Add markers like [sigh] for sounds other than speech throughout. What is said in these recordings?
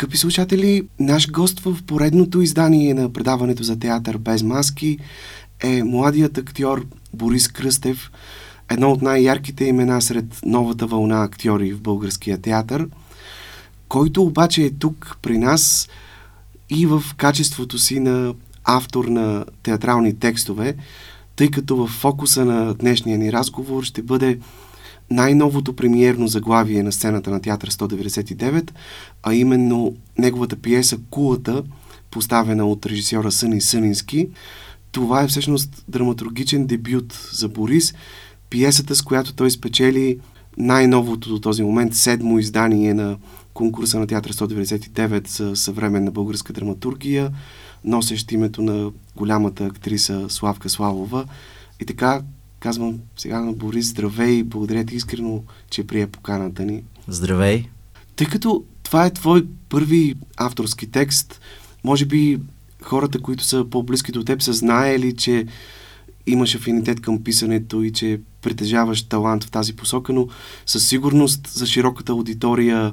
Скъпи слушатели, наш гост в поредното издание на предаването за театър без маски е младият актьор Борис Кръстев, едно от най-ярките имена сред новата вълна актьори в българския театър, който обаче е тук при нас и в качеството си на автор на театрални текстове, тъй като в фокуса на днешния ни разговор ще бъде най-новото премиерно заглавие на сцената на театър 199, а именно неговата пиеса Кулата, поставена от режисьора Съни Сънински. Това е всъщност драматургичен дебют за Борис, пиесата с която той спечели най-новото до този момент седмо издание на конкурса на театър 199 за съвременна българска драматургия, носещ името на голямата актриса Славка Славова. И така, казвам сега на Борис, здравей, благодаря ти искрено, че прие поканата ни. Здравей! Тъй като това е твой първи авторски текст, може би хората, които са по-близки до теб, са знаели, че имаш афинитет към писането и че притежаваш талант в тази посока, но със сигурност за широката аудитория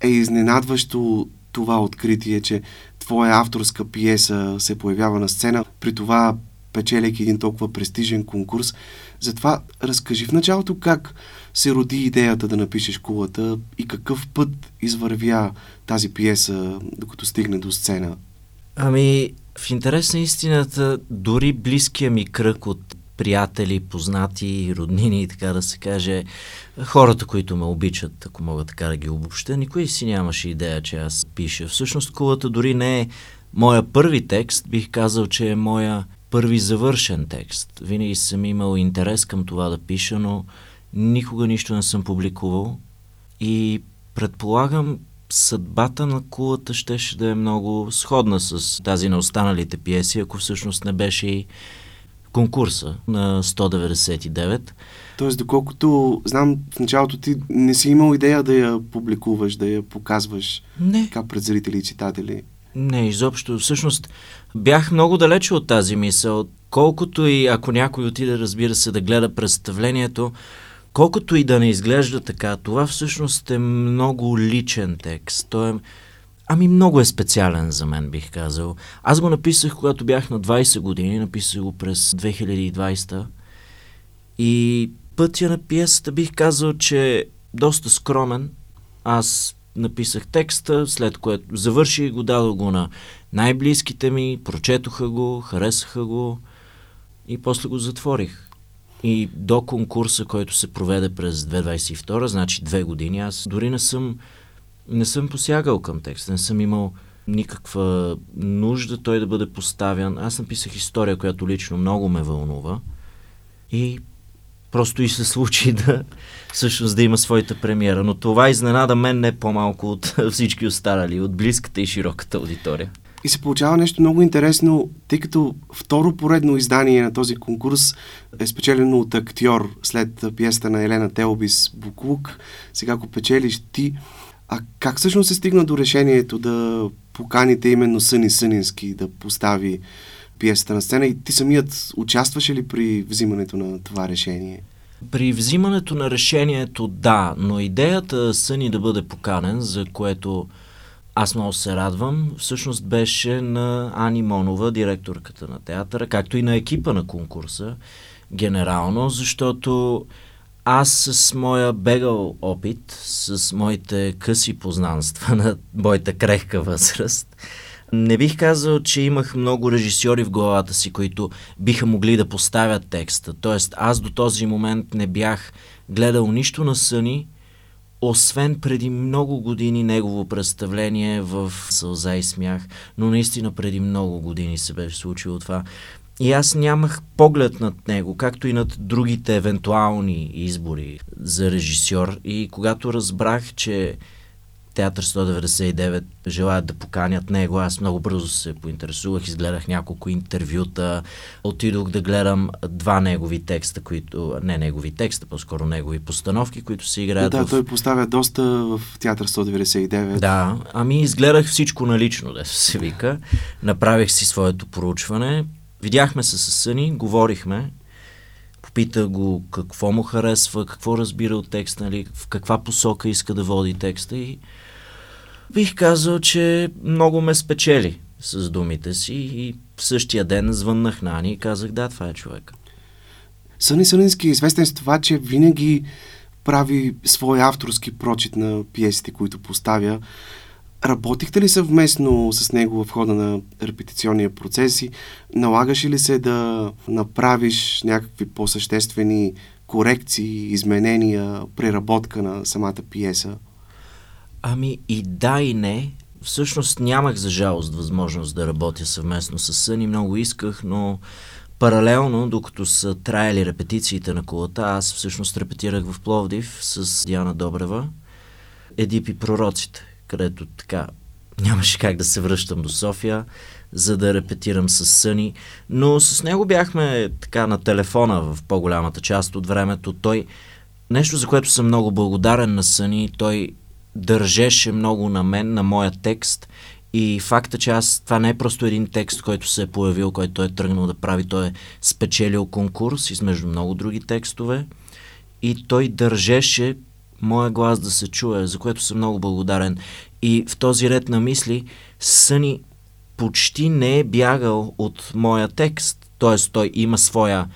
е изненадващо това откритие, че твоя авторска пиеса се появява на сцена, при това печеляйки един толкова престижен конкурс. Затова разкажи в началото как се роди идеята да напишеш кулата и какъв път извървя тази пиеса, докато стигне до сцена. Ами, в интерес на истината, дори близкия ми кръг от приятели, познати, роднини така да се каже, хората, които ме обичат, ако мога така да ги обобща, никой си нямаше идея, че аз пиша. Всъщност кулата дори не е моя първи текст, бих казал, че е моя първи завършен текст. Винаги съм имал интерес към това да пиша, но никога нищо не съм публикувал. И предполагам, съдбата на кулата щеше да е много сходна с тази на останалите пиеси, ако всъщност не беше и конкурса на 199. Тоест, доколкото знам, в началото ти не си имал идея да я публикуваш, да я показваш не. така пред зрители и читатели. Не, изобщо. Всъщност, бях много далече от тази мисъл. Колкото и ако някой отиде, разбира се, да гледа представлението, колкото и да не изглежда така, това всъщност е много личен текст. Той е, ами много е специален за мен, бих казал. Аз го написах, когато бях на 20 години, написах го през 2020 и пътя на пиесата бих казал, че е доста скромен. Аз написах текста, след което завърших и го дадох го на най-близките ми, прочетоха го, харесаха го и после го затворих. И до конкурса, който се проведе през 2022, значи две години, аз дори не съм, не съм посягал към текста, не съм имал никаква нужда той да бъде поставян. Аз написах история, която лично много ме вълнува и просто и се случи да всъщност да има своята премиера. Но това изненада мен не по-малко от [laughs] всички останали, от близката и широката аудитория. И се получава нещо много интересно, тъй като второ поредно издание на този конкурс е спечелено от актьор след пиеста на Елена Телбис Буклук. Сега го печелиш ти. А как всъщност се стигна до решението да поканите именно Съни Сънински да постави пиесата на сцена и ти самият участваше ли при взимането на това решение? При взимането на решението да, но идеята Съни да бъде поканен, за което аз много се радвам, всъщност беше на Ани Монова, директорката на театъра, както и на екипа на конкурса, генерално, защото аз с моя бегал опит, с моите къси познанства [laughs] на моята крехка възраст, не бих казал, че имах много режисьори в главата си, които биха могли да поставят текста. Тоест, аз до този момент не бях гледал нищо на Съни, освен преди много години негово представление в Сълза и смях, но наистина преди много години се беше случило това. И аз нямах поглед над него, както и над другите евентуални избори за режисьор. И когато разбрах, че Театър 199 желаят да поканят него. Аз много бързо се поинтересувах, изгледах няколко интервюта, отидох да гледам два негови текста, които, не негови текста, по-скоро негови постановки, които се играят. Да, в... той поставя доста в Театър 199. Да, ами изгледах всичко налично, да се вика. Направих си своето проучване. Видяхме се с Съни, говорихме, попита го какво му харесва, какво разбира от текста, нали, в каква посока иска да води текста и Бих казал, че много ме спечели с думите си и в същия ден звъннах на Ани и казах, да, това е човек. Съни Сънински е известен с това, че винаги прави свой авторски прочит на пиесите, които поставя. Работихте ли съвместно с него в хода на репетиционния процес и налагаше ли се да направиш някакви по-съществени корекции, изменения, преработка на самата пиеса? Ами и да и не. Всъщност нямах за жалост възможност да работя съвместно с Съни. Много исках, но паралелно, докато са траяли репетициите на колата, аз всъщност репетирах в Пловдив с Диана Добрева, Едип и пророците, където така нямаше как да се връщам до София, за да репетирам с Съни. Но с него бяхме така на телефона в по-голямата част от времето. Той, нещо за което съм много благодарен на Съни, той държеше много на мен, на моя текст и факта, че аз, това не е просто един текст, който се е появил, който той е тръгнал да прави, той е спечелил конкурс измежду много други текстове и той държеше моя глас да се чуе, за което съм много благодарен. И в този ред на мисли Съни почти не е бягал от моя текст, т.е. той има своя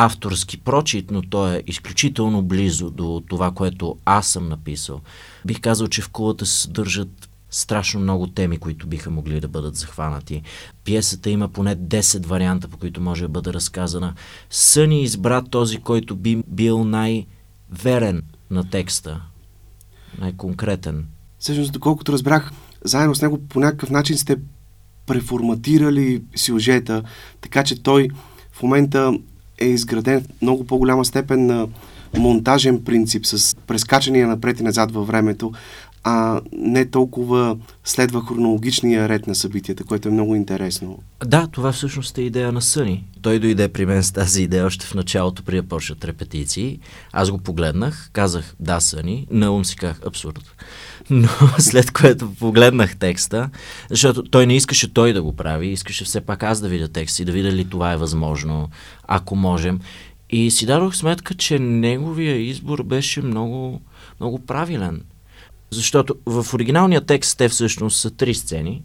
авторски прочит, но той е изключително близо до това, което аз съм написал. Бих казал, че в кулата се съдържат страшно много теми, които биха могли да бъдат захванати. Пиесата има поне 10 варианта, по които може да бъде разказана. Съни избра този, който би бил най-верен на текста, най-конкретен. Всъщност, доколкото разбрах, заедно с него по някакъв начин сте преформатирали сюжета, така че той в момента е изграден в много по-голяма степен на монтажен принцип с прескачания напред и назад във времето, а не толкова следва хронологичния ред на събитията, което е много интересно. Да, това всъщност е идея на Съни. Той дойде при мен с тази идея още в началото, при да почнат репетиции. Аз го погледнах, казах да, Съни, на ум си казах абсурд. Но [laughs] след което погледнах текста, защото той не искаше той да го прави, искаше все пак аз да видя текста и да видя ли това е възможно, ако можем. И си дадох сметка, че неговия избор беше много, много правилен. Защото в оригиналния текст те всъщност са три сцени.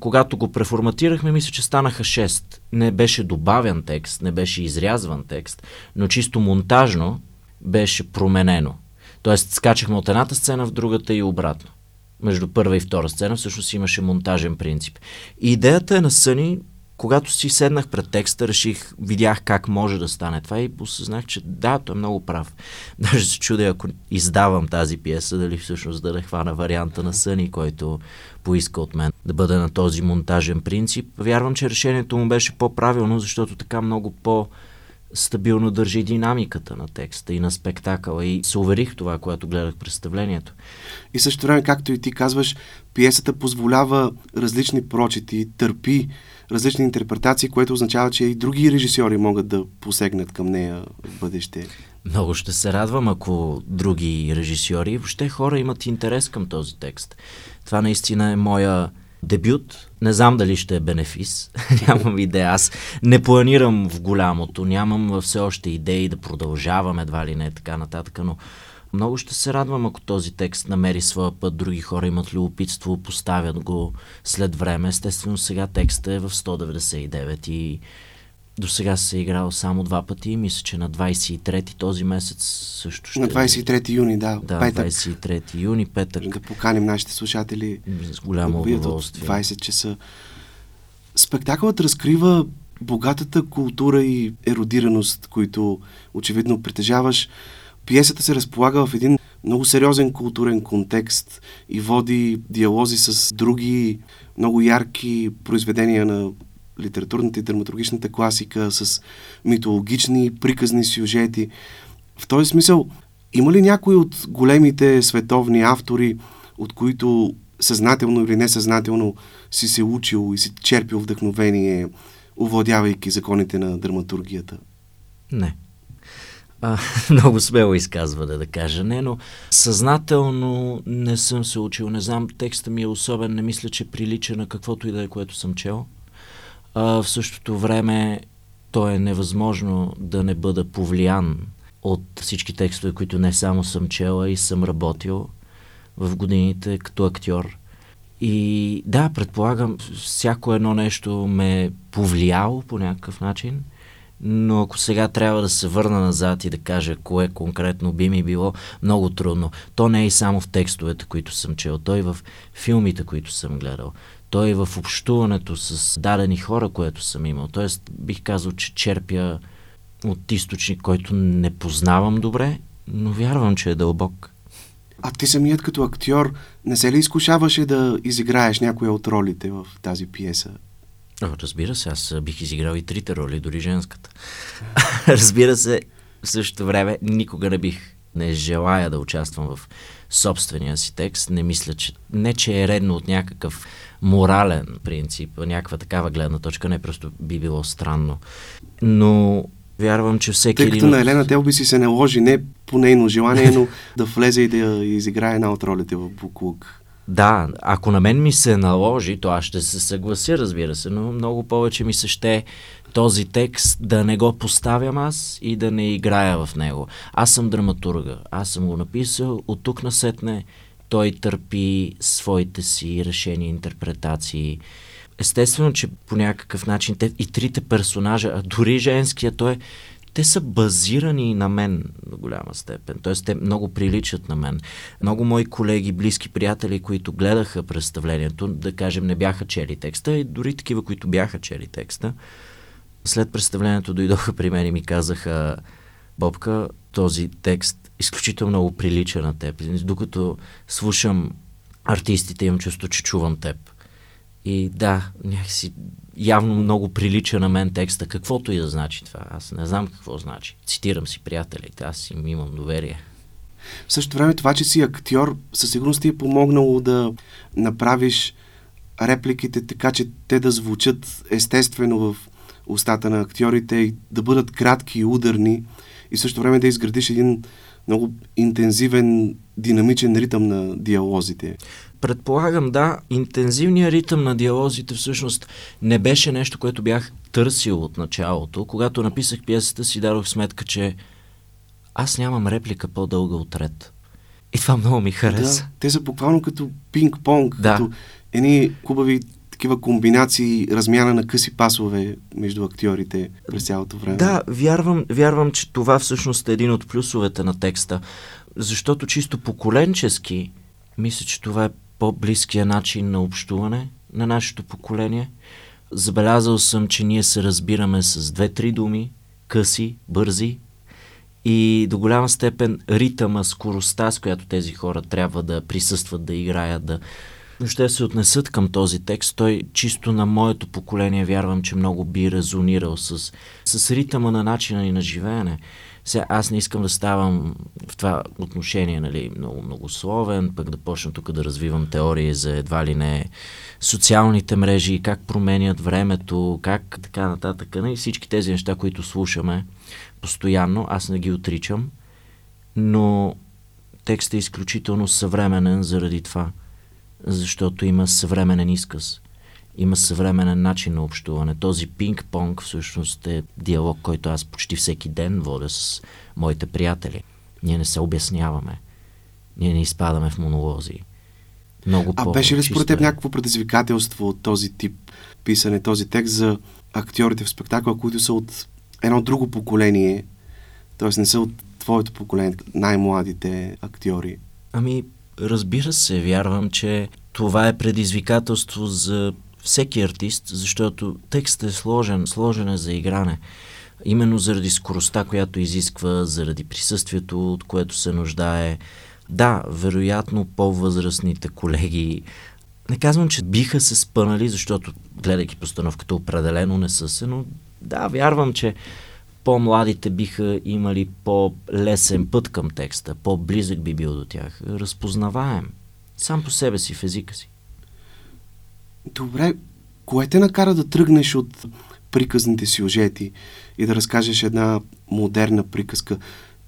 Когато го преформатирахме, мисля, че станаха шест. Не беше добавен текст, не беше изрязван текст, но чисто монтажно беше променено. Тоест, скачахме от едната сцена в другата и обратно. Между първа и втора сцена всъщност имаше монтажен принцип. И идеята е на Съни когато си седнах пред текста, реших, видях как може да стане това и осъзнах, че да, той е много прав. [laughs] Даже се чудя, ако издавам тази пиеса, дали всъщност да не хвана варианта на Съни, който поиска от мен да бъде на този монтажен принцип. Вярвам, че решението му беше по-правилно, защото така много по- стабилно държи динамиката на текста и на спектакъла и се уверих това, когато гледах представлението. И също време, както и ти казваш, пиесата позволява различни прочети, търпи различни интерпретации, което означава, че и други режисьори могат да посегнат към нея в бъдеще. Много ще се радвам, ако други режисьори, въобще хора имат интерес към този текст. Това наистина е моя дебют. Не знам дали ще е бенефис. [laughs] нямам идея. Аз не планирам в голямото. Нямам все още идеи да продължавам едва ли не така нататък, но много ще се радвам, ако този текст намери своя път, други хора имат любопитство, поставят го след време. Естествено, сега текстът е в 199 и до сега се е играл само два пъти. Мисля, че на 23-ти този месец също ще... На 23 юни, да. Да, петък. 23 юни, петък. Да поканим нашите слушатели. С голямо да удоволствие. 20 часа. Спектакълът разкрива богатата култура и еродираност, които очевидно притежаваш. Пиесата се разполага в един много сериозен културен контекст и води диалози с други много ярки произведения на литературната и драматургичната класика, с митологични, приказни сюжети. В този смисъл, има ли някой от големите световни автори, от които съзнателно или несъзнателно си се учил и си черпил вдъхновение, овладявайки законите на драматургията? Не. А, [laughs] много смело изказване да кажа не, но съзнателно не съм се учил. Не знам, текста ми е особен, не мисля, че прилича на каквото и да е, което съм чел. А, в същото време то е невъзможно да не бъда повлиян от всички текстове, които не само съм чела и съм работил. в годините като актьор. И да, предполагам, всяко едно нещо ме е повлияло по някакъв начин, но ако сега трябва да се върна назад и да кажа кое конкретно би ми било много трудно. То не е и само в текстовете, които съм чел, то и в филмите, които съм гледал. То и в общуването с дадени хора, което съм имал. Тоест, бих казал, че черпя от източник, който не познавам добре, но вярвам, че е дълбок. А ти самият като актьор не се ли изкушаваше да изиграеш някоя от ролите в тази пиеса? О, разбира се, аз бих изиграл и трите роли, дори женската. [laughs] разбира се, в същото време никога не бих, не желая да участвам в собствения си текст. Не мисля, че не, че е редно от някакъв морален принцип, някаква такава гледна точка, не просто би било странно. Но вярвам, че всеки Тъй като един... на Елена Телби си се наложи не по нейно желание, но да влезе и да изиграе една от ролите в Буклук. Да, ако на мен ми се наложи, то аз ще се съглася, разбира се, но много повече ми се ще този текст да не го поставям аз и да не играя в него. Аз съм драматурга, аз съм го написал, от тук насетне той търпи своите си решения, интерпретации. Естествено, че по някакъв начин те, и трите персонажа, а дори женския, той те са базирани на мен до голяма степен. Тоест, те много приличат на мен. Много мои колеги, близки приятели, които гледаха представлението, да кажем, не бяха чели текста, и дори такива, които бяха чели текста, след представлението дойдоха при мен и ми казаха, Бобка, този текст изключително много прилича на теб. Докато слушам артистите, имам чувство, че чувам теб. И да, някакси явно много прилича на мен текста, каквото и да значи това. Аз не знам какво значи. Цитирам си приятелите, аз им имам доверие. В същото време това, че си актьор, със сигурност ти е помогнало да направиш репликите така, че те да звучат естествено в устата на актьорите и да бъдат кратки и ударни и в същото време да изградиш един много интензивен, динамичен ритъм на диалозите. Предполагам, да, интензивният ритъм на диалозите всъщност не беше нещо, което бях търсил от началото. Когато написах пиесата си, дадох сметка, че аз нямам реплика по-дълга от ред. И това много ми хареса. Да, те са буквално като пинг-понг, да. като едни хубави такива комбинации, размяна на къси пасове между актьорите през цялото време. Да, вярвам, вярвам, че това всъщност е един от плюсовете на текста, защото чисто поколенчески, мисля, че това е по-близкия начин на общуване на нашето поколение. Забелязал съм, че ние се разбираме с две-три думи, къси, бързи и до голяма степен ритъма, скоростта, с която тези хора трябва да присъстват, да играят, да ще се отнесат към този текст. Той чисто на моето поколение вярвам, че много би резонирал с, с ритъма на начина ни на живеене. Сега аз не искам да ставам в това отношение нали, много многословен, пък да почна тук да развивам теории за едва ли не социалните мрежи, как променят времето, как така нататък. И нали, всички тези неща, които слушаме постоянно, аз не ги отричам, но текстът е изключително съвременен заради това, защото има съвременен изказ има съвременен начин на общуване. Този пинг-понг всъщност е диалог, който аз почти всеки ден водя с моите приятели. Ние не се обясняваме. Ние не изпадаме в монолози. Много а беше ли според теб някакво предизвикателство от този тип писане, този текст за актьорите в спектакъла, които са от едно друго поколение, т.е. не са от твоето поколение, най-младите актьори? Ами, разбира се, вярвам, че това е предизвикателство за всеки артист, защото текстът е сложен, сложен е за игране. Именно заради скоростта, която изисква, заради присъствието, от което се нуждае. Да, вероятно по-възрастните колеги не казвам, че биха се спънали, защото гледайки постановката определено не са се, но да, вярвам, че по-младите биха имали по-лесен път към текста, по-близък би бил до тях, разпознаваем, сам по себе си в езика си. Добре, кое те накара да тръгнеш от приказните сюжети и да разкажеш една модерна приказка?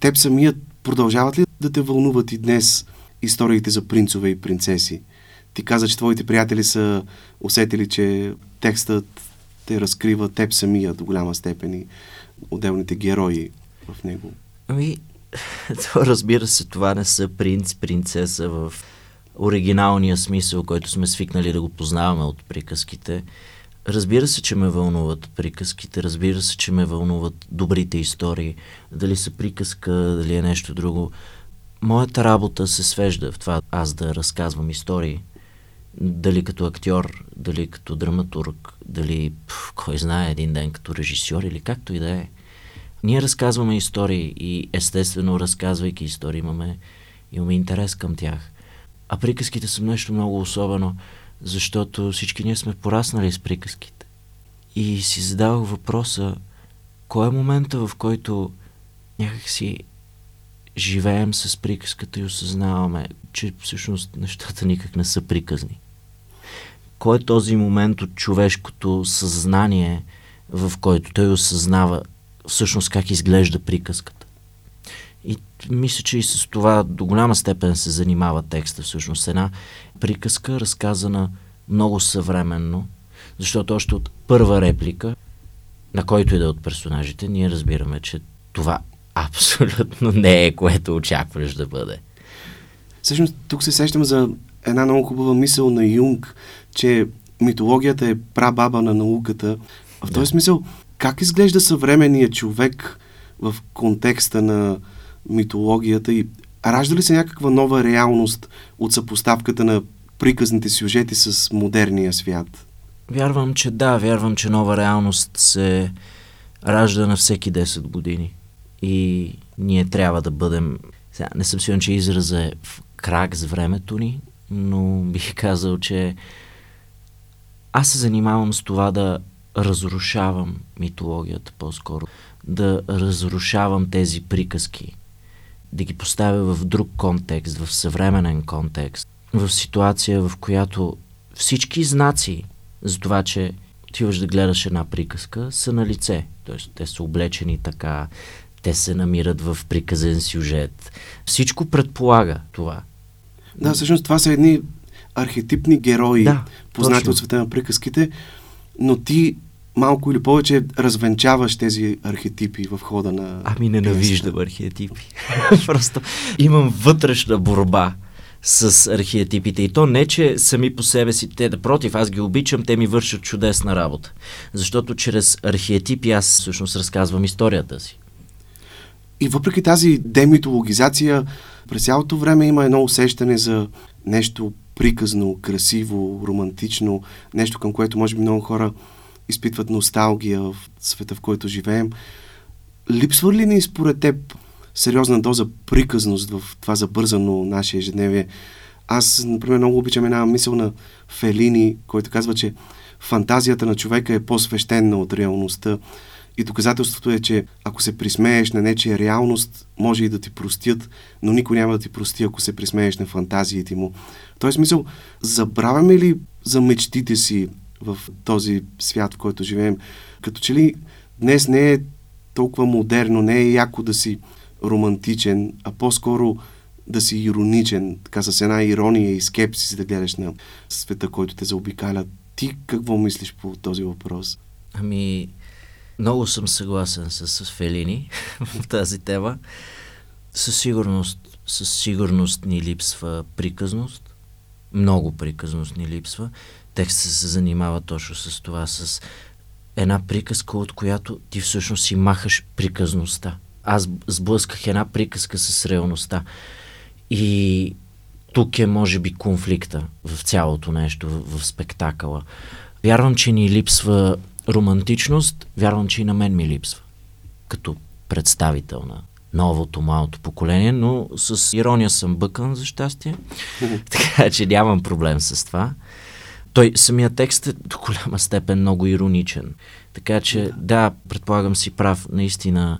Теб самият продължават ли да те вълнуват и днес историите за принцове и принцеси? Ти каза, че твоите приятели са усетили, че текстът те разкрива теб самия до голяма степен и отделните герои в него. Ами, [laughs] разбира се, това не са принц, принцеса в оригиналния смисъл, който сме свикнали да го познаваме от приказките. Разбира се, че ме вълнуват приказките, разбира се, че ме вълнуват добрите истории. Дали са приказка, дали е нещо друго. Моята работа се свежда в това аз да разказвам истории. Дали като актьор, дали като драматург, дали, пъл, кой знае, един ден като режисьор или както и да е. Ние разказваме истории и естествено, разказвайки истории, имаме, имаме интерес към тях. А приказките са нещо много особено, защото всички ние сме пораснали с приказките. И си задавах въпроса, кой е момента, в който някакси живеем с приказката и осъзнаваме, че всъщност нещата никак не са приказни. Кой е този момент от човешкото съзнание, в който той осъзнава всъщност как изглежда приказката? И мисля, че и с това до голяма степен се занимава текста всъщност. Една приказка, разказана много съвременно, защото още от първа реплика, на който и да е от персонажите, ние разбираме, че това абсолютно не е което очакваш да бъде. Всъщност, тук се сещам за една много хубава мисъл на Юнг, че митологията е прабаба на науката. В този да. смисъл, как изглежда съвременният човек в контекста на митологията и ражда ли се някаква нова реалност от съпоставката на приказните сюжети с модерния свят? Вярвам, че да. Вярвам, че нова реалност се ражда на всеки 10 години. И ние трябва да бъдем... Сега, не съм сигурен, че израза е в крак с времето ни, но бих казал, че аз се занимавам с това да разрушавам митологията по-скоро. Да разрушавам тези приказки. Да ги поставя в друг контекст, в съвременен контекст. В ситуация, в която всички знаци за това, че отиваш да гледаш една приказка, са на лице. Тоест, те са облечени така, те се намират в приказен сюжет. Всичко предполага това. Да, всъщност това са едни архетипни герои, да, познати точно. от света на приказките, но ти малко или повече развенчаваш тези архетипи в хода на... Ами ненавиждам архетипи. [laughs] Просто имам вътрешна борба с архетипите. И то не, че сами по себе си те, да против, аз ги обичам, те ми вършат чудесна работа. Защото чрез архетипи аз всъщност разказвам историята си. И въпреки тази демитологизация, през цялото време има едно усещане за нещо приказно, красиво, романтично, нещо към което може би много хора изпитват носталгия в света, в който живеем. Липсва ли ни според теб сериозна доза приказност в това забързано наше ежедневие? Аз, например, много обичам една мисъл на Фелини, който казва, че фантазията на човека е по-свещена от реалността. И доказателството е, че ако се присмееш на нечия реалност, може и да ти простят, но никой няма да ти прости, ако се присмееш на фантазиите му. В този смисъл, забравяме ли за мечтите си в този свят, в който живеем? Като че ли днес не е толкова модерно, не е яко да си романтичен, а по-скоро да си ироничен, така с една ирония и скепсис да гледаш на света, който те заобикаля. Ти какво мислиш по този въпрос? Ами, много съм съгласен с, Фелини [laughs] в тази тема. Със сигурност, със сигурност ни липсва приказност. Много приказност ни липсва. Текстът се занимава точно с това, с една приказка, от която ти всъщност си махаш приказността. Аз сблъсках една приказка с реалността. И тук е, може би, конфликта в цялото нещо, в, в спектакъла. Вярвам, че ни липсва романтичност, вярвам, че и на мен ми липсва. Като представител на новото, малото поколение, но с ирония съм бъкан, за щастие. [laughs] така че нямам проблем с това. Той, самия текст е до голяма степен много ироничен. Така че, да, предполагам си прав, наистина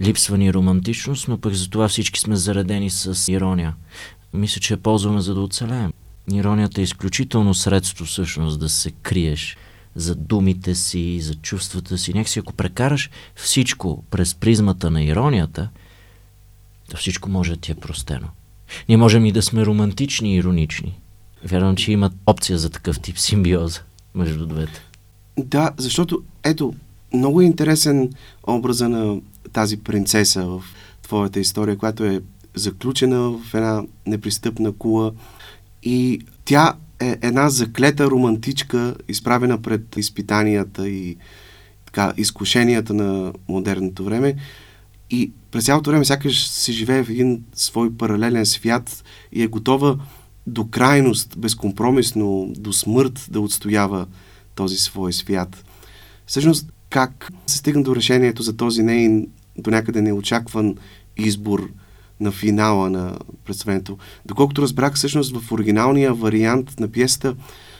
липсва ни романтичност, но пък за това всички сме заредени с ирония. Мисля, че я ползваме за да оцелеем. Иронията е изключително средство всъщност да се криеш за думите си, за чувствата си. Някакси ако прекараш всичко през призмата на иронията, то всичко може да ти е простено. Ние можем и да сме романтични и иронични. Вярвам, че има опция за такъв тип симбиоза между двете. Да, защото ето, много е интересен образа на тази принцеса в твоята история, която е заключена в една непристъпна кула И тя е една заклета романтичка, изправена пред изпитанията и така, изкушенията на модерното време. И през цялото време сякаш се живее в един свой паралелен свят и е готова до крайност, безкомпромисно, до смърт да отстоява този свой свят. Всъщност, как се стигна до решението за този нейн до някъде неочакван избор на финала на представлението. Доколкото разбрах, всъщност в оригиналния вариант на пиесата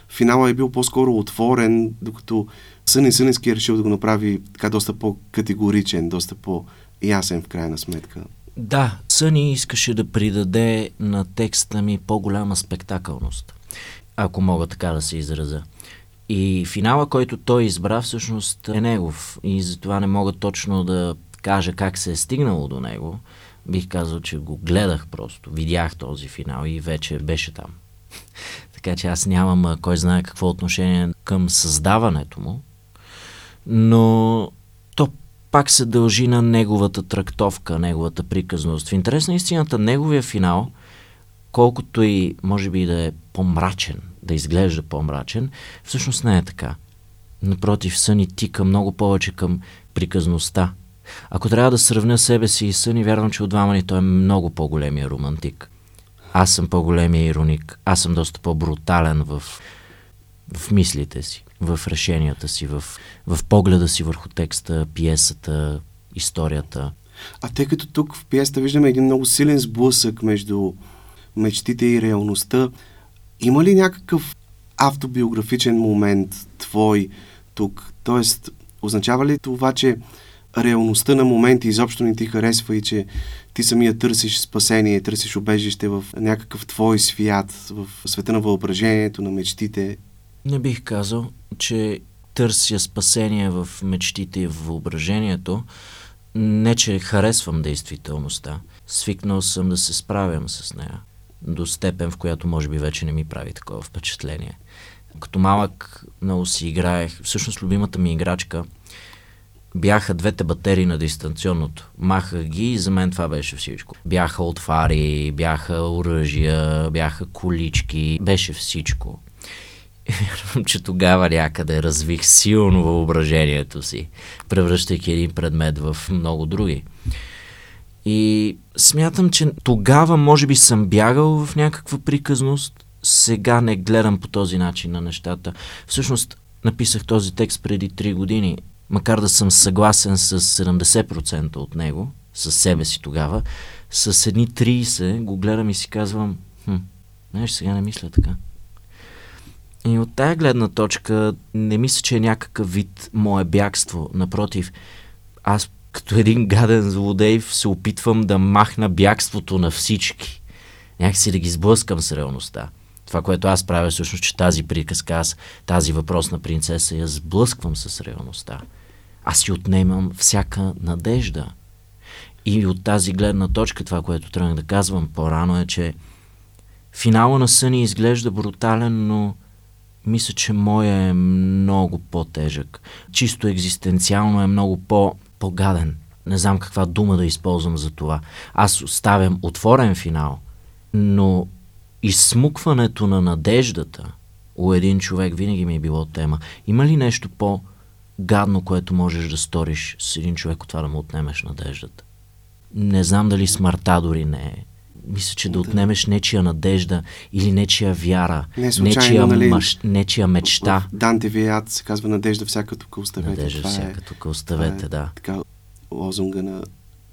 финала е бил по-скоро отворен, докато Сънин Сънински е решил да го направи така доста по-категоричен, доста по-ясен в крайна сметка. Да, Съни искаше да придаде на текста ми по-голяма спектакълност, ако мога така да се израза. И финала, който той избра, всъщност е негов. И затова не мога точно да кажа как се е стигнало до него. Бих казал, че го гледах просто. Видях този финал и вече беше там. [laughs] така че аз нямам кой знае какво отношение към създаването му. Но пак се дължи на неговата трактовка, неговата приказност. В интерес на истината, неговия финал, колкото и може би да е по-мрачен, да изглежда по-мрачен, всъщност не е така. Напротив, съни тика много повече към приказността. Ако трябва да сравня себе си и съни, вярвам, че от двама ни той е много по-големия романтик. Аз съм по-големия ироник. Аз съм доста по-брутален в, в мислите си, в решенията си, в, в погледа си върху текста, пиесата, историята. А тъй като тук в пиесата виждаме един много силен сблъсък между мечтите и реалността, има ли някакъв автобиографичен момент твой тук? Тоест, означава ли това, че реалността на моменти изобщо не ти харесва и че ти самия търсиш спасение, търсиш убежище в някакъв твой свят, в света на въображението, на мечтите? Не бих казал, че търся спасение в мечтите и в въображението. Не, че харесвам действителността. Свикнал съм да се справям с нея до степен, в която може би вече не ми прави такова впечатление. Като малък много си играех, всъщност любимата ми играчка бяха двете батерии на дистанционното. Махах ги и за мен това беше всичко. Бяха отвари, бяха оръжия, бяха колички, беше всичко. Вярвам, че тогава някъде развих силно въображението си, превръщайки един предмет в много други. И смятам, че тогава може би съм бягал в някаква приказност, сега не гледам по този начин на нещата. Всъщност написах този текст преди 3 години, макар да съм съгласен с 70% от него, с себе си тогава, с едни 30 го гледам и си казвам, хм, знаеш, сега не мисля така. И от тая гледна точка не мисля, че е някакъв вид мое бягство. Напротив, аз като един гаден злодей се опитвам да махна бягството на всички. Някакси да ги сблъскам с реалността. Това, което аз правя, всъщност, че тази приказка, аз тази въпрос на принцеса я сблъсквам с реалността. Аз си отнемам всяка надежда. И от тази гледна точка, това, което тръгнах да казвам по-рано е, че финала на съни изглежда брутален, но мисля, че моя е много по-тежък. Чисто екзистенциално е много по- по-гаден. Не знам каква дума да използвам за това. Аз оставям отворен финал, но изсмукването на надеждата у един човек винаги ми е било тема. Има ли нещо по-гадно, което можеш да сториш с един човек от това да му отнемеш надеждата? Не знам дали смъртта дори не е. Мисля, че да, да отнемеш нечия надежда или нечия вяра, не случайно, нечия, нали, мъж, нечия мечта. Данте Вият се казва надежда всяка тук оставете. Надежда това всяка е, тук оставете, е, да. Така лозунга на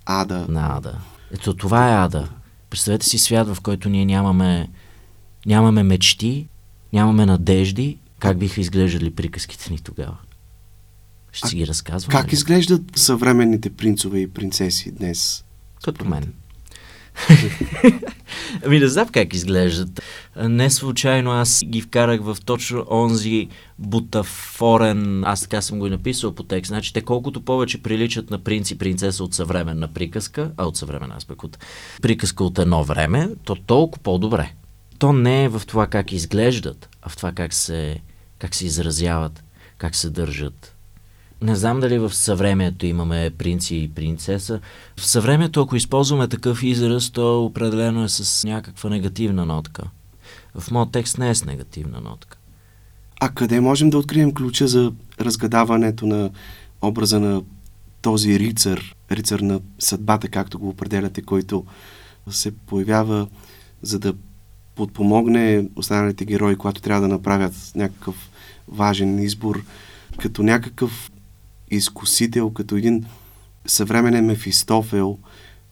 Ада. На Ада. Ето това е Ада. Представете си свят, в който ние нямаме, нямаме мечти, нямаме надежди. Как биха изглеждали приказките ни тогава? Ще а, си ги разказвам. Как ли? изглеждат съвременните принцове и принцеси днес? Като мен. [laughs] ами не знам как изглеждат. Не случайно аз ги вкарах в точно онзи бутафорен, аз така съм го и написал по текст. Значи те колкото повече приличат на принц и принцеса от съвременна приказка, а от съвременна аспект от приказка от едно време, то толкова по-добре. То не е в това как изглеждат, а в това как се, как се изразяват, как се държат, не знам дали в съвремето имаме принци и принцеса. В съвремето, ако използваме такъв израз, то определено е с някаква негативна нотка. В моят текст не е с негативна нотка. А къде можем да открием ключа за разгадаването на образа на този рицар, рицар на съдбата, както го определяте, който се появява за да подпомогне останалите герои, когато трябва да направят някакъв важен избор, като някакъв изкусител, като един съвременен Мефистофел,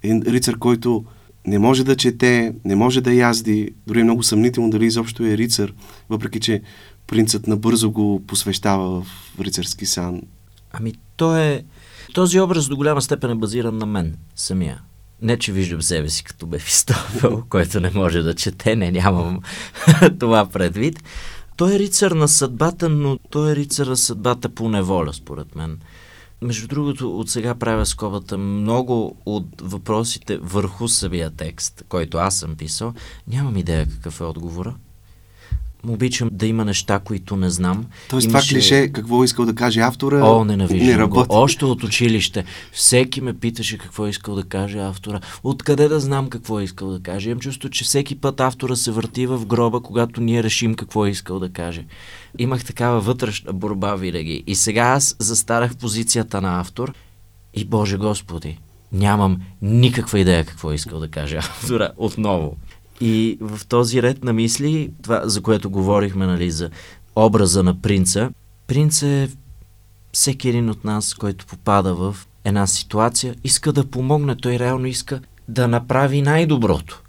един рицар, който не може да чете, не може да язди, дори е много съмнително дали изобщо е рицар, въпреки че принцът набързо го посвещава в рицарски сан. Ами то е... Този образ до голяма степен е базиран на мен самия. Не, че виждам себе си като Мефистофел, [laughs] който не може да чете, не нямам [laughs] това предвид. Той е рицар на съдбата, но той е рицар на съдбата по неволя, според мен. Между другото, от сега правя скобата, много от въпросите върху самия текст, който аз съм писал, нямам идея какъв е отговора обичам да има неща, които не знам. Тоест Имаше... това клише, какво искал да каже автора, О, ненавиждам не работи. Го. Още от училище. Всеки ме питаше какво е искал да каже автора. Откъде да знам какво е искал да каже? Имам чувство, че всеки път автора се върти в гроба, когато ние решим какво е искал да каже. Имах такава вътрешна борба винаги. И сега аз застарах позицията на автор и Боже Господи, нямам никаква идея какво е искал да каже автора отново. И в този ред на мисли, това за което говорихме, нали, за образа на принца, принц е всеки един от нас, който попада в една ситуация, иска да помогне. Той реално иска да направи най-доброто.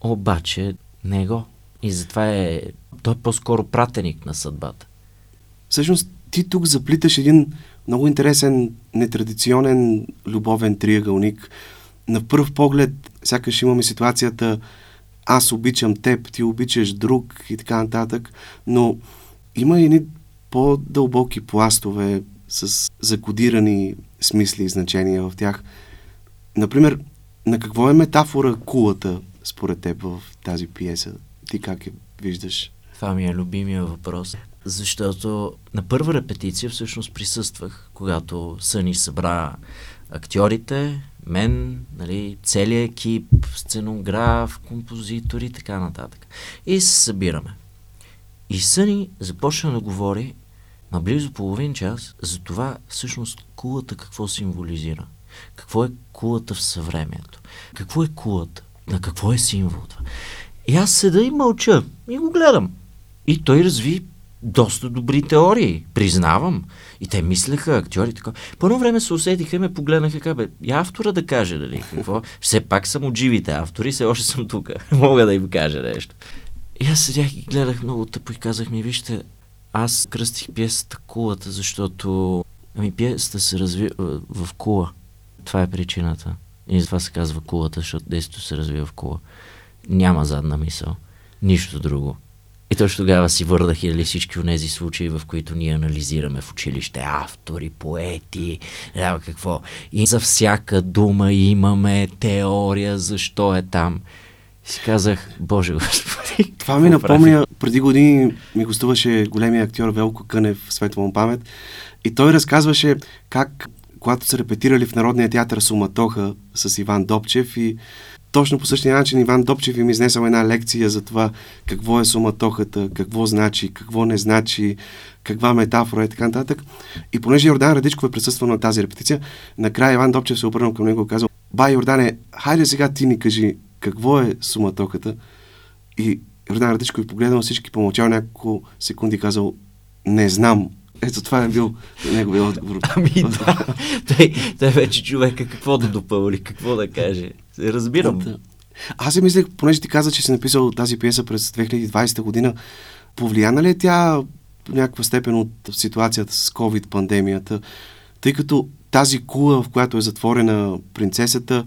Обаче не го. И затова е... Той е по-скоро пратеник на съдбата. Всъщност, ти тук заплиташ един много интересен, нетрадиционен любовен триъгълник. На първ поглед, сякаш имаме ситуацията аз обичам теб, ти обичаш друг и така нататък, но има и по-дълбоки пластове с закодирани смисли и значения в тях. Например, на какво е метафора кулата според теб в тази пиеса? Ти как я виждаш? Това ми е любимия въпрос. Защото на първа репетиция всъщност присъствах, когато Съни събра актьорите, мен, нали, целият екип, сценограф, композитор и така нататък. И се събираме. И Съни започна да говори на близо половин час за това всъщност кулата какво символизира. Какво е кулата в съвремието? Какво е кулата? На какво е символ това? И аз седа и мълча и го гледам. И той разви доста добри теории, признавам. И те мислеха, актьори, така. Едно време се усетиха и ме погледнаха, как бе, и автора да каже, дали, какво. Все пак съм от живите автори, все още съм тук. [laughs] Мога да им кажа нещо. И аз седях и гледах много тъпо и казах ми, вижте, аз кръстих пиесата Кулата, защото ами пиесата се развива в кула. Това е причината. И затова се казва кулата, защото действието се развива в кула. Няма задна мисъл. Нищо друго. И точно тогава си върнах или всички от тези случаи, в които ние анализираме в училище автори, поети, няма какво. И за всяка дума имаме теория, защо е там. И си казах, Боже Господи. [laughs] Това ми напомня, преди години ми гостуваше големия актьор Велко Кънев, светла му памет, и той разказваше как, когато са репетирали в Народния театър Суматоха с Иван Добчев и точно по същия начин Иван Допчев им изнесъл една лекция за това какво е суматохата, какво значи, какво не значи, каква метафора и така нататък. И понеже Йордан Радичков е присъствал на тази репетиция, накрая Иван Допчев се обърнал към него и казал, Бай, Йордане, хайде сега ти ни кажи какво е суматохата. И Йордан Радичков е погледнал всички, помълчал няколко секунди и казал, не знам. Ето това е бил неговия отговор. Ами да, той, той вече човека какво да допълни, какво да каже. Разбирам. Да. Аз си мислех, понеже ти каза, че си написал тази пиеса през 2020 година, повлияна ли е тя в някаква степен от ситуацията с COVID-пандемията, тъй като тази кула, в която е затворена принцесата,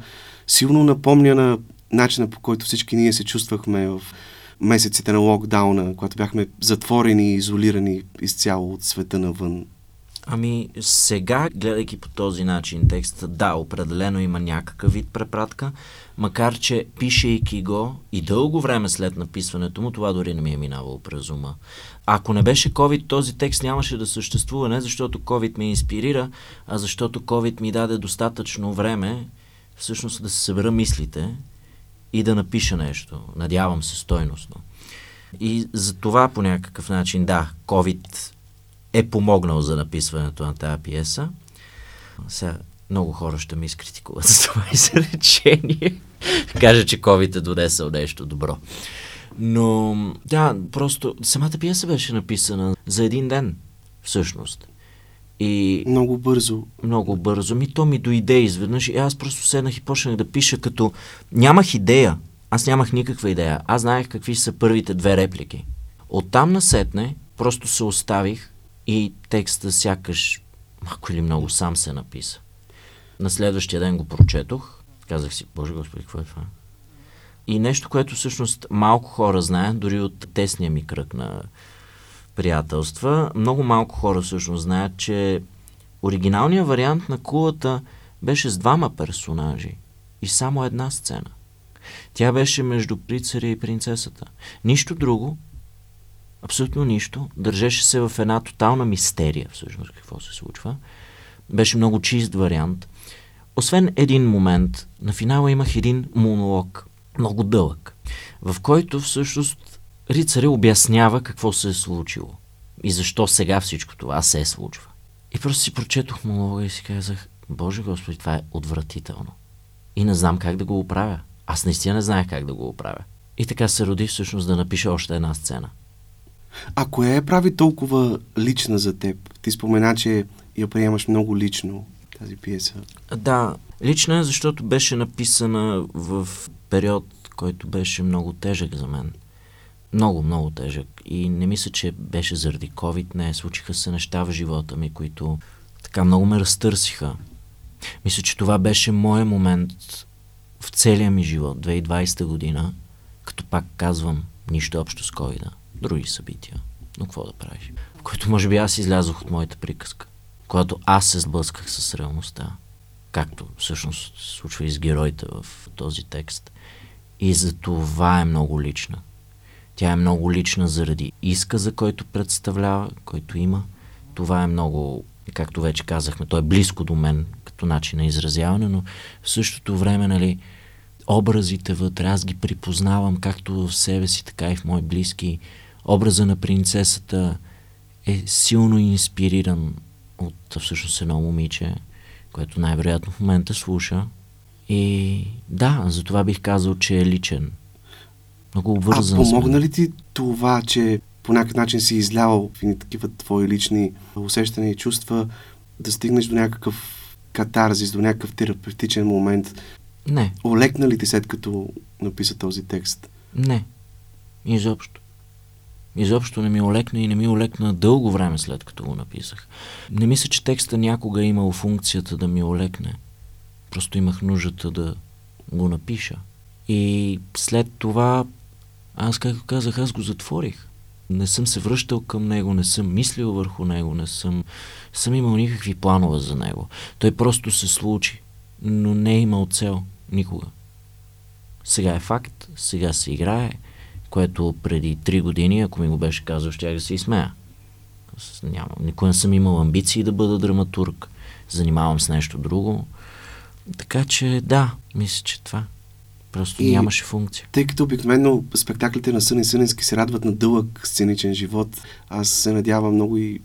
силно напомня на начина по който всички ние се чувствахме в месеците на локдауна, когато бяхме затворени и изолирани изцяло от света навън? Ами сега, гледайки по този начин текста, да, определено има някакъв вид препратка, макар че пишейки го и дълго време след написването му, това дори не ми е минавало през ума. Ако не беше COVID, този текст нямаше да съществува, не защото COVID ме инспирира, а защото COVID ми даде достатъчно време всъщност да се събера мислите и да напиша нещо. Надявам се стойностно. И за това по някакъв начин, да, COVID е помогнал за написването на тази пиеса. Сега много хора ще ми изкритикуват за това [laughs] изречение. Кажа, че COVID е донесъл нещо добро. Но, да, просто самата пиеса беше написана за един ден, всъщност. И много бързо. Много бързо. Ми то ми дойде изведнъж и аз просто седнах и почнах да пиша като... Нямах идея. Аз нямах никаква идея. Аз знаех какви са първите две реплики. Оттам насетне просто се оставих и текста сякаш малко или много сам се написа. На следващия ден го прочетох. Казах си, Боже Господи, какво е това? И нещо, което всъщност малко хора знаят, дори от тесния ми кръг на приятелства, много малко хора всъщност знаят, че оригиналният вариант на кулата беше с двама персонажи и само една сцена. Тя беше между прицаря и принцесата. Нищо друго, абсолютно нищо, държеше се в една тотална мистерия всъщност какво се случва. Беше много чист вариант. Освен един момент, на финала имах един монолог, много дълъг, в който всъщност рицаря обяснява какво се е случило и защо сега всичко това се е случва. И просто си прочетох монолога и си казах, Боже Господи, това е отвратително. И не знам как да го оправя. Аз наистина не знаех как да го оправя. И така се роди всъщност да напиша още една сцена. А кое е прави толкова лична за теб? Ти спомена, че я приемаш много лично, тази пиеса. Да, лична е, защото беше написана в период, който беше много тежък за мен. Много, много тежък. И не мисля, че беше заради COVID. Не, случиха се неща в живота ми, които така много ме разтърсиха. Мисля, че това беше моят момент в целия ми живот, 2020 година, като пак казвам, нищо общо с covid други събития. Но какво да правиш? В който може би аз излязох от моята приказка. Когато аз се сблъсках с реалността, както всъщност се случва и с героите в този текст. И за това е много лична. Тя е много лична заради изказа, който представлява, който има. Това е много, както вече казахме, то е близко до мен като начин на изразяване, но в същото време, нали, образите вътре, аз ги припознавам както в себе си, така и в мои близки. Образа на принцесата е силно инспириран от всъщност едно момиче, което най-вероятно в момента слуша. И да, за това бих казал, че е личен. Много обвързан. А помогна ли ти това, че по някакъв начин си излявал в такива твои лични усещания и чувства, да стигнеш до някакъв катарзис, до някакъв терапевтичен момент? Не. Олекна ли ти след като написа този текст? Не. Изобщо. Изобщо не ми олекна и не ми олекна дълго време след като го написах. Не мисля, че текста някога е имал функцията да ми олекне. Просто имах нуждата да го напиша. И след това аз, както казах, аз го затворих. Не съм се връщал към него, не съм мислил върху него, не съм, съм имал никакви планове за него. Той просто се случи, но не е имал цел никога. Сега е факт, сега се играе, което преди три години, ако ми го беше казал, ще да се изсмея. Няма, никога не съм имал амбиции да бъда драматург. Занимавам с нещо друго. Така че да, мисля, че това. Просто и, нямаше функция. Тъй като обикновено спектаклите на Сън и Сънински се радват на дълъг сценичен живот, аз се надявам много и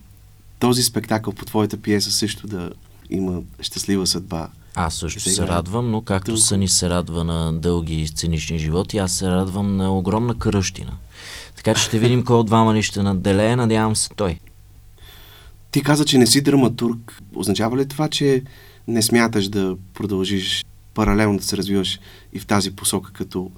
този спектакъл по твоята пиеса също да има щастлива съдба. Аз също Сега... се радвам, но както Дълго. Съни се радва на дълги сценични животи, аз се радвам на огромна кръщина. Така че ще видим кой от двама ли ще наделее, надявам се той. Ти каза, че не си драматург. Означава ли това, че не смяташ да продължиш паралелно да се развиваш и в тази посока като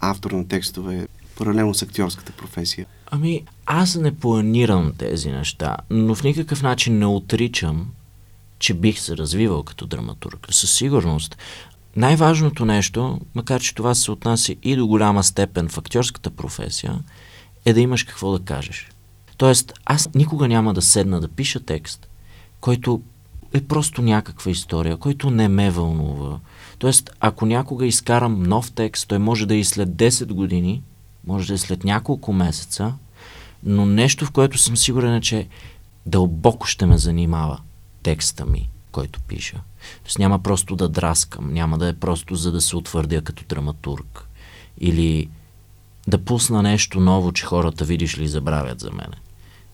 автор на текстове, паралелно с актьорската професия? Ами, аз не планирам тези неща, но в никакъв начин не отричам, че бих се развивал като драматург. Със сигурност. Най-важното нещо, макар че това се отнася и до голяма степен в актьорската професия, е да имаш какво да кажеш. Тоест, аз никога няма да седна да пиша текст, който е просто някаква история, който не ме вълнува, Тоест, ако някога изкарам нов текст, той може да е и след 10 години, може да е след няколко месеца, но нещо, в което съм сигурен, е, че дълбоко ще ме занимава текста ми, който пиша. Тоест няма просто да драскам, няма да е просто за да се утвърдя като драматург или да пусна нещо ново, че хората, видиш ли, забравят за мене.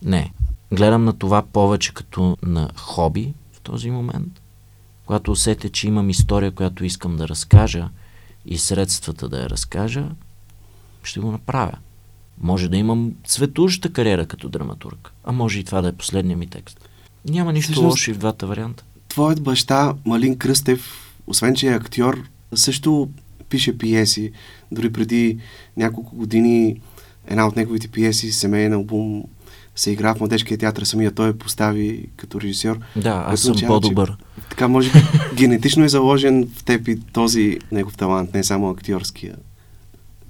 Не. Гледам на това повече като на хоби в този момент, когато усетя, че имам история, която искам да разкажа и средствата да я разкажа, ще го направя. Може да имам светуща кариера като драматург, а може и това да е последния ми текст. Няма нищо Всъщност, лошо и в двата варианта. Твоят баща, Малин Кръстев, освен че е актьор, също пише пиеси. Дори преди няколко години една от неговите пиеси, семейен албум, се игра в Младежкия театър, самия той постави като режисьор. Да, аз съм по-добър. Че, така, може би, [laughs] генетично е заложен в теб и този негов талант, не само актьорския.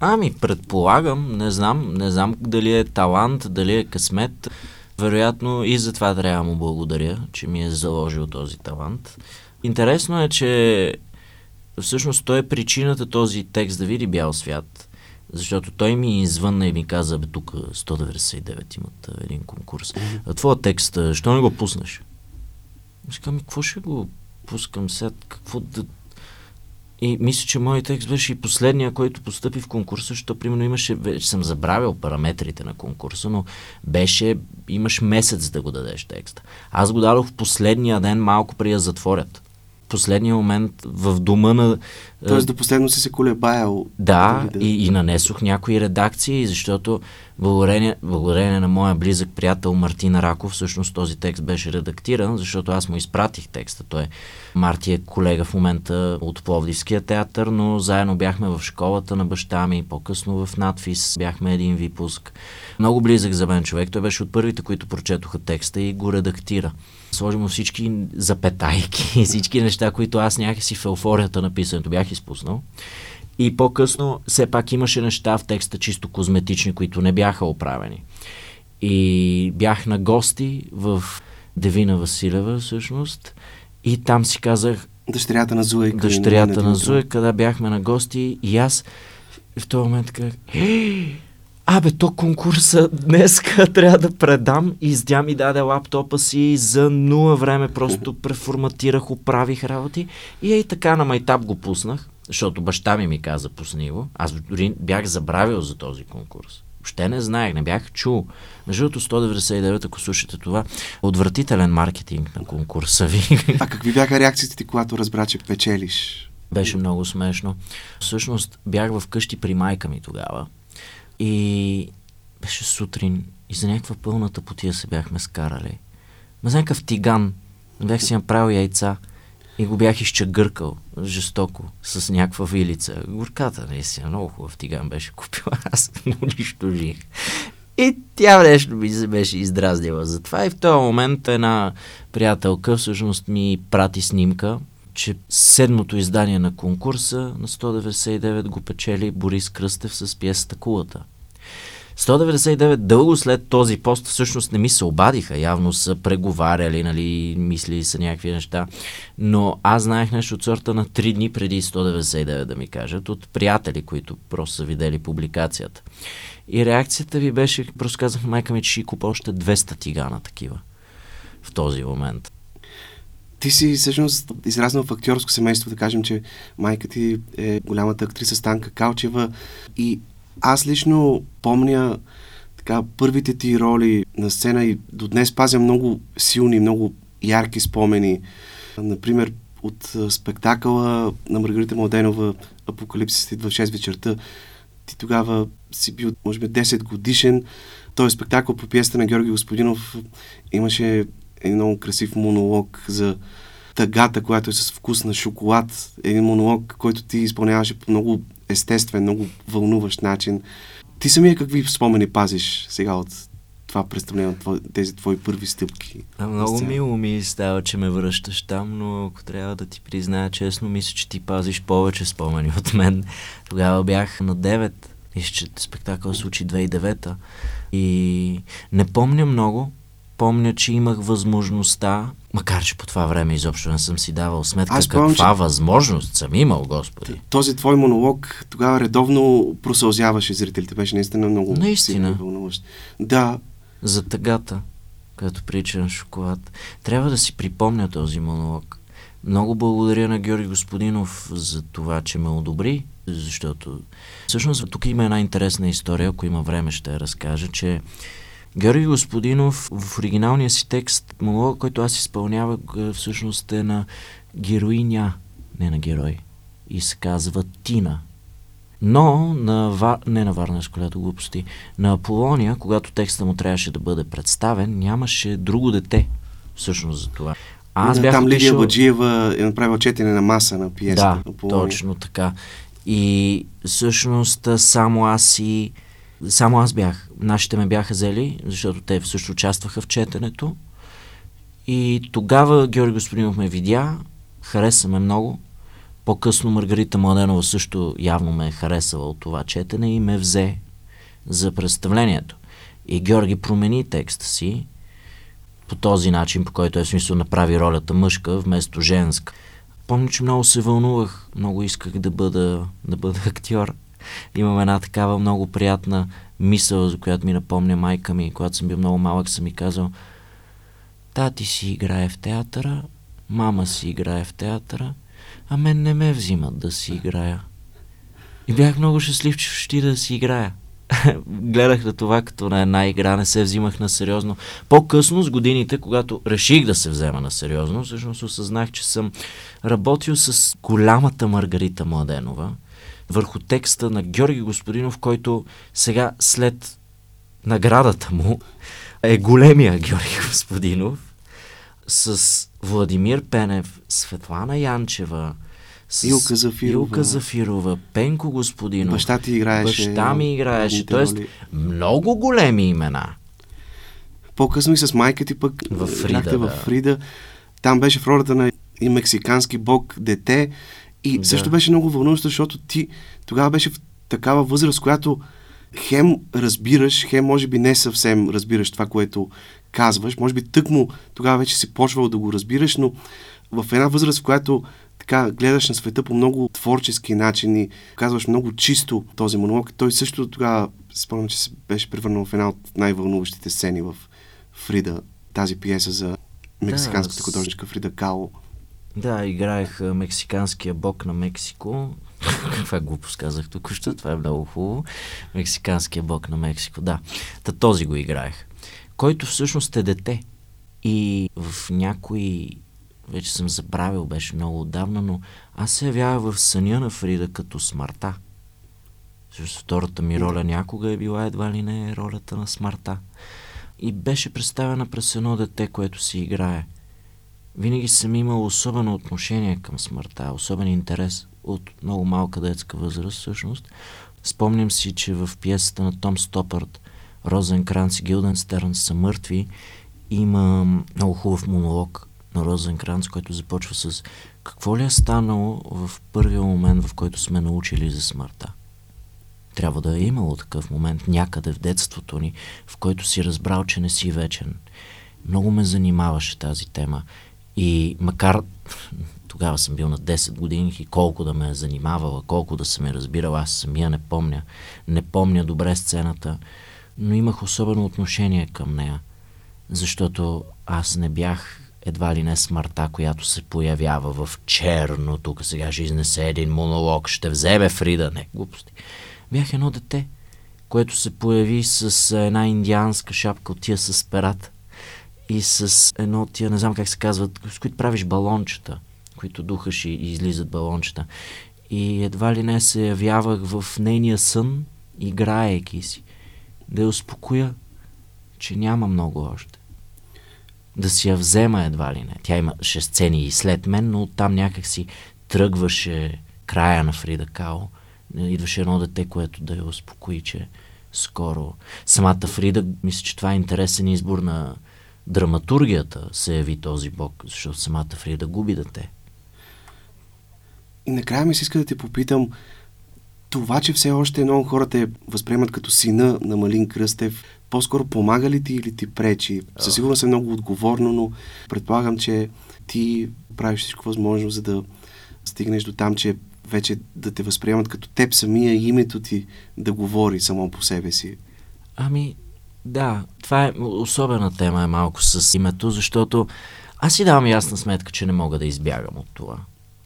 Ами, предполагам, не знам, не знам дали е талант, дали е късмет. Вероятно и за това трябва му благодаря, че ми е заложил този талант. Интересно е, че всъщност той е причината този текст да види бял свят. Защото той ми извънна и ми каза, бе, тук 199 имат един конкурс. А твоя текст, що не го пуснеш? Аз казвам, какво ще го пускам сега? Какво да... И мисля, че моят текст беше и последния, който постъпи в конкурса, защото примерно имаше, вече съм забравил параметрите на конкурса, но беше, имаш месец да го дадеш текста. Аз го дадох в последния ден, малко преди да затворят последния момент в дома на... Тоест до последно си се колебаял. Да, да, и, и нанесох някои редакции, защото благодарение, благодарение на моя близък приятел Мартин Раков, всъщност този текст беше редактиран, защото аз му изпратих текста. Той Марти е колега в момента от Пловдивския театър, но заедно бяхме в школата на баща ми, по-късно в надфис бяхме един випуск. Много близък за мен човек. Той беше от първите, които прочетоха текста и го редактира. Сложи му всички запетайки, [laughs] всички неща, които аз някакси в еуфорията на писането бях изпуснал. И по-късно все пак имаше неща в текста чисто козметични, които не бяха оправени. И бях на гости в Девина Василева всъщност и там си казах Дъщерята на Зуе. Дъщерята на Зуе, къде бяхме на гости и аз в този момент казах [gasps] Абе, то конкурса днес [laughs] трябва да предам и Издя ми даде лаптопа си за нула време. Просто преформатирах, оправих работи и ей така на майтап го пуснах, защото баща ми ми каза пусни го. Аз дори бях забравил за този конкурс. Въобще не знаех, не бях чул. Между другото 199, ако слушате това, отвратителен маркетинг на конкурса ви. А какви бяха реакциите ти, когато разбра, че печелиш? Беше много смешно. Всъщност бях вкъщи при майка ми тогава и беше сутрин и за някаква пълната потия се бяхме скарали. Ма за някакъв тиган. Бях си направил яйца и го бях изчегъркал жестоко с някаква вилица. Горката наистина много хубав тиган беше купил. [laughs] Аз го унищожих. И тя нещо ми се беше издразнила. Затова и в този момент една приятелка всъщност ми прати снимка, че седмото издание на конкурса на 199 го печели Борис Кръстев с пиесата Кулата. 199 дълго след този пост всъщност не ми се обадиха. Явно са преговаряли, нали, мислили са някакви неща. Но аз знаех нещо от сорта на 3 дни преди 199 да ми кажат, от приятели, които просто са видели публикацията. И реакцията ви беше, просто казах майка ми, че ще купа още 200 тигана такива в този момент. Ти си всъщност израснал в актьорско семейство, да кажем, че майка ти е голямата актриса Станка Калчева и аз лично помня така първите ти роли на сцена и до днес пазя много силни, много ярки спомени. Например, от спектакъла на Маргарита Младенова Апокалипсис идва в 6 вечерта. Ти тогава си бил, може би, 10 годишен. Този спектакъл по пиеста на Георги Господинов имаше един много красив монолог за тъгата, която е с вкус на шоколад. Един монолог, който ти изпълняваше по много естествен, много вълнуващ начин. Ти самия какви спомени пазиш сега от това представление, от тези твои първи стъпки? А, много мило ми става, че ме връщаш там, но ако трябва да ти призная честно, мисля, че ти пазиш повече спомени от мен. Тогава бях на 9. Мисля, че спектакъл случи 2009 и не помня много, помня, че имах възможността, макар че по това време изобщо не съм си давал сметка Аз каква че... възможност съм имал, Господи. Този твой монолог тогава редовно просълзяваше зрителите. Беше наистина много Наистина. вълнуващ. Да. За тъгата, като прича на шоколад. Трябва да си припомня този монолог. Много благодаря на Георги Господинов за това, че ме одобри, защото всъщност тук има една интересна история, ако има време ще я разкажа, че Георги Господинов в оригиналния си текст, монолог, който аз изпълнявах, всъщност е на героиня, не на герой, и се казва Тина. Но на Ва... не на Варна колето глупости, на Аполония, когато текста му трябваше да бъде представен, нямаше друго дете всъщност за това. Аз бях Там. Лидия Баджиева е направила четене на маса на пиеста. Да, Аполония. точно така. И всъщност само аз и само аз бях. Нашите ме бяха взели, защото те също участваха в четенето. И тогава Георги Господинов ме видя, хареса ме много. По-късно Маргарита Младенова също явно ме е харесала от това четене и ме взе за представлението. И Георги промени текста си по този начин, по който е смисъл направи ролята мъжка вместо женска. Помня, че много се вълнувах, много исках да бъда, да бъда актьор. Имам една такава много приятна мисъл, за която ми напомня майка ми, когато съм бил много малък, съм ми казал Тати си играе в театъра, мама си играе в театъра, а мен не ме взимат да си играя. И бях много щастлив, че ще да си играя. [laughs] Гледах на това като на една игра, не се взимах на сериозно. По-късно, с годините, когато реших да се взема на сериозно, всъщност осъзнах, че съм работил с голямата Маргарита Младенова върху текста на Георги Господинов, който сега след наградата му е големия Георги Господинов с Владимир Пенев, Светлана Янчева, с Илка Зафирова, Илка Зафирова Пенко Господинов. Баща ти играеше. Баща ми играеше. Тоест, много големи имена. По-късно и с майка ти пък в Фрида, да. в Фрида. Там беше в ролята на и мексикански бог дете. И да. също беше много вълнуващо, защото ти тогава беше в такава възраст, която хем разбираш, хем може би не съвсем разбираш това, което казваш. Може би тъкмо тогава вече си почвал да го разбираш, но в една възраст, в която така гледаш на света по много творчески начини, казваш много чисто този монолог. Той също тогава, спомням, че се беше превърнал в една от най-вълнуващите сцени в Фрида, тази пиеса за мексиканската да, художничка Фрида Кало. Да, играех мексиканския бог на Мексико. [laughs] Каква глупост казах току-що, това е много хубаво. Мексиканския бог на Мексико, да. Та този го играех. Който всъщност е дете. И в някои вече съм забравил, беше много отдавна, но аз се явява в съня на Фрида като смъртта. Също втората ми роля някога е била едва ли не ролята на смъртта. И беше представена през едно дете, което си играе. Винаги съм имал особено отношение към смъртта, особен интерес от много малка детска възраст всъщност. Спомням си, че в пиесата на Том Стопърт Розен Кранц и Гилденстерн са мъртви. Има много хубав монолог на Розенкранц, който започва с какво ли е станало в първия момент, в който сме научили за смъртта. Трябва да е имало такъв момент някъде в детството ни, в който си разбрал, че не си вечен. Много ме занимаваше тази тема. И макар тогава съм бил на 10 години и колко да ме е занимавала, колко да съм ме разбирал, аз самия не помня. Не помня добре сцената, но имах особено отношение към нея, защото аз не бях едва ли не смъртта, която се появява в черно, тук сега ще изнесе един монолог, ще вземе Фрида, не, глупости. Бях едно дете, което се появи с една индианска шапка от тия с перата и с едно от тия, не знам как се казват, с които правиш балончета, които духаш и, излизат балончета. И едва ли не се явявах в нейния сън, играейки си, да я успокоя, че няма много още да си я взема едва ли не. Тя имаше сцени и след мен, но там някак си тръгваше края на Фрида Као. Идваше едно дете, което да я успокои, че скоро. Самата Фрида, мисля, че това е интересен избор на драматургията, се яви този бог, защото самата Фрида губи дете. И накрая ми се иска да те попитам, това, че все още много хората я възприемат като сина на Малин Кръстев, по-скоро помага ли ти или ти пречи? Със сигурност е много отговорно, но предполагам, че ти правиш всичко възможно, за да стигнеш до там, че вече да те възприемат като теб самия името ти да говори само по себе си. Ами, да, това е особена тема е малко с името, защото Аз си давам ясна сметка, че не мога да избягам от това.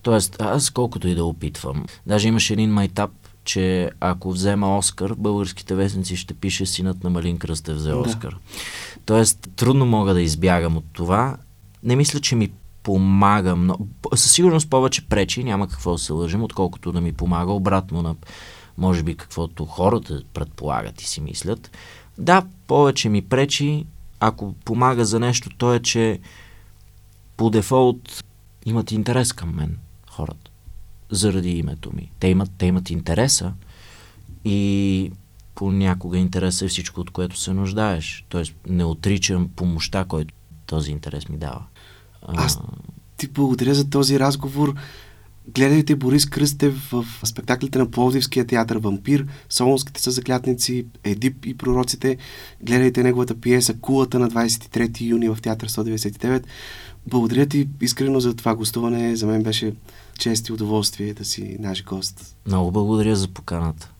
Тоест, аз колкото и да опитвам, даже имаше един майтап, че ако взема Оскар, българските вестници ще пише синът на Малин Кръстев за Оскар. Да. Тоест, трудно мога да избягам от това. Не мисля, че ми помага но Със сигурност повече пречи, няма какво да се лъжим, отколкото да ми помага обратно на може би каквото хората предполагат и си мислят. Да, повече ми пречи, ако помага за нещо, то е, че по дефолт имат интерес към мен хората заради името ми. Те имат, те имат интереса и понякога интереса е всичко, от което се нуждаеш. Тоест не отричам помощта, който този интерес ми дава. Аз ти благодаря за този разговор. Гледайте Борис Кръстев в спектаклите на Пловдивския театър Вампир, Солонските са заклятници, Едип и пророците. Гледайте неговата пиеса Кулата на 23 юни в театър 199. Благодаря ти искрено за това гостуване. За мен беше чест и удоволствие да си наш гост. Много благодаря за поканата.